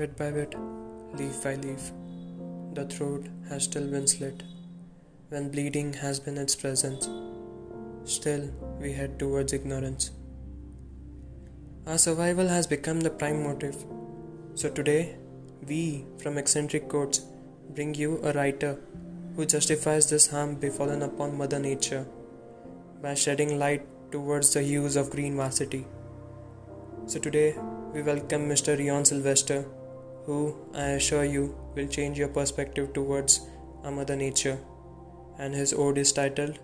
Bit by bit, leaf by leaf, the throat has still been slit. When bleeding has been its presence, still we head towards ignorance. Our survival has become the prime motive. So today, we from eccentric quotes bring you a writer who justifies this harm befallen upon Mother Nature by shedding light towards the hues of green varsity. So today, we welcome Mr. Rion Sylvester who, I assure you, will change your perspective towards our Mother Nature. And his ode is titled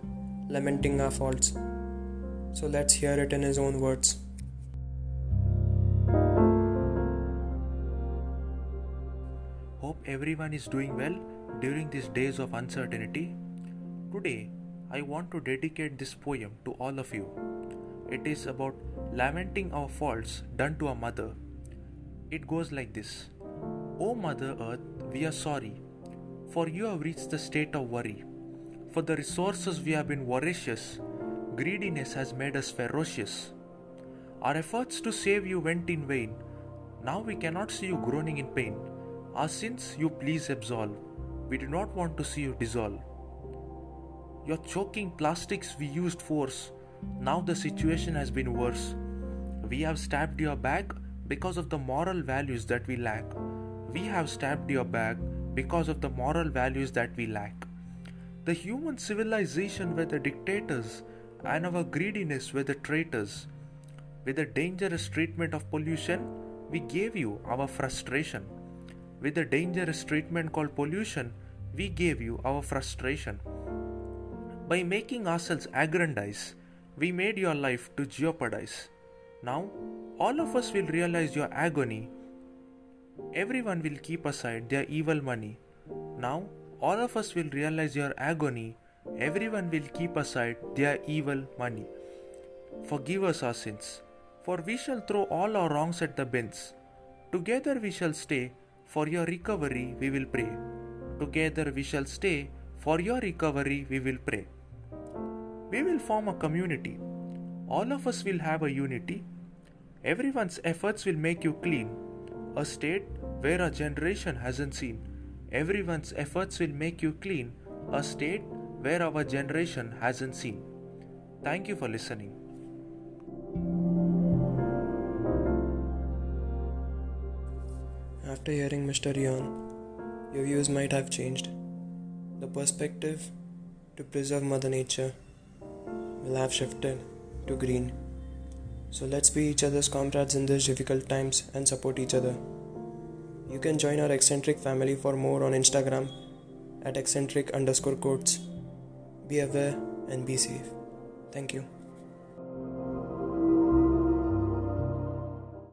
Lamenting Our Faults. So let's hear it in his own words. Hope everyone is doing well during these days of uncertainty. Today, I want to dedicate this poem to all of you. It is about lamenting our faults done to our mother. It goes like this O Mother Earth, we are sorry, for you have reached the state of worry. For the resources we have been voracious, greediness has made us ferocious. Our efforts to save you went in vain. Now we cannot see you groaning in pain. Our sins you please absolve. We do not want to see you dissolve. Your choking plastics we used force. Now the situation has been worse. We have stabbed your back because of the moral values that we lack. We have stabbed your back because of the moral values that we lack. The human civilization were the dictators, and our greediness were the traitors. With the dangerous treatment of pollution, we gave you our frustration. With the dangerous treatment called pollution, we gave you our frustration. By making ourselves aggrandize, we made your life to jeopardize. Now, all of us will realize your agony Everyone will keep aside their evil money. Now, all of us will realize your agony. Everyone will keep aside their evil money. Forgive us our sins, for we shall throw all our wrongs at the bins. Together we shall stay, for your recovery we will pray. Together we shall stay, for your recovery we will pray. We will form a community. All of us will have a unity. Everyone's efforts will make you clean a state where a generation hasn't seen. Everyone's efforts will make you clean, a state where our generation hasn't seen. Thank you for listening. After hearing Mr. Rion, your views might have changed. The perspective to preserve Mother Nature will have shifted to green. So let's be each other's comrades in these difficult times and support each other. You can join our eccentric family for more on Instagram at eccentric underscore quotes. Be aware and be safe. Thank you.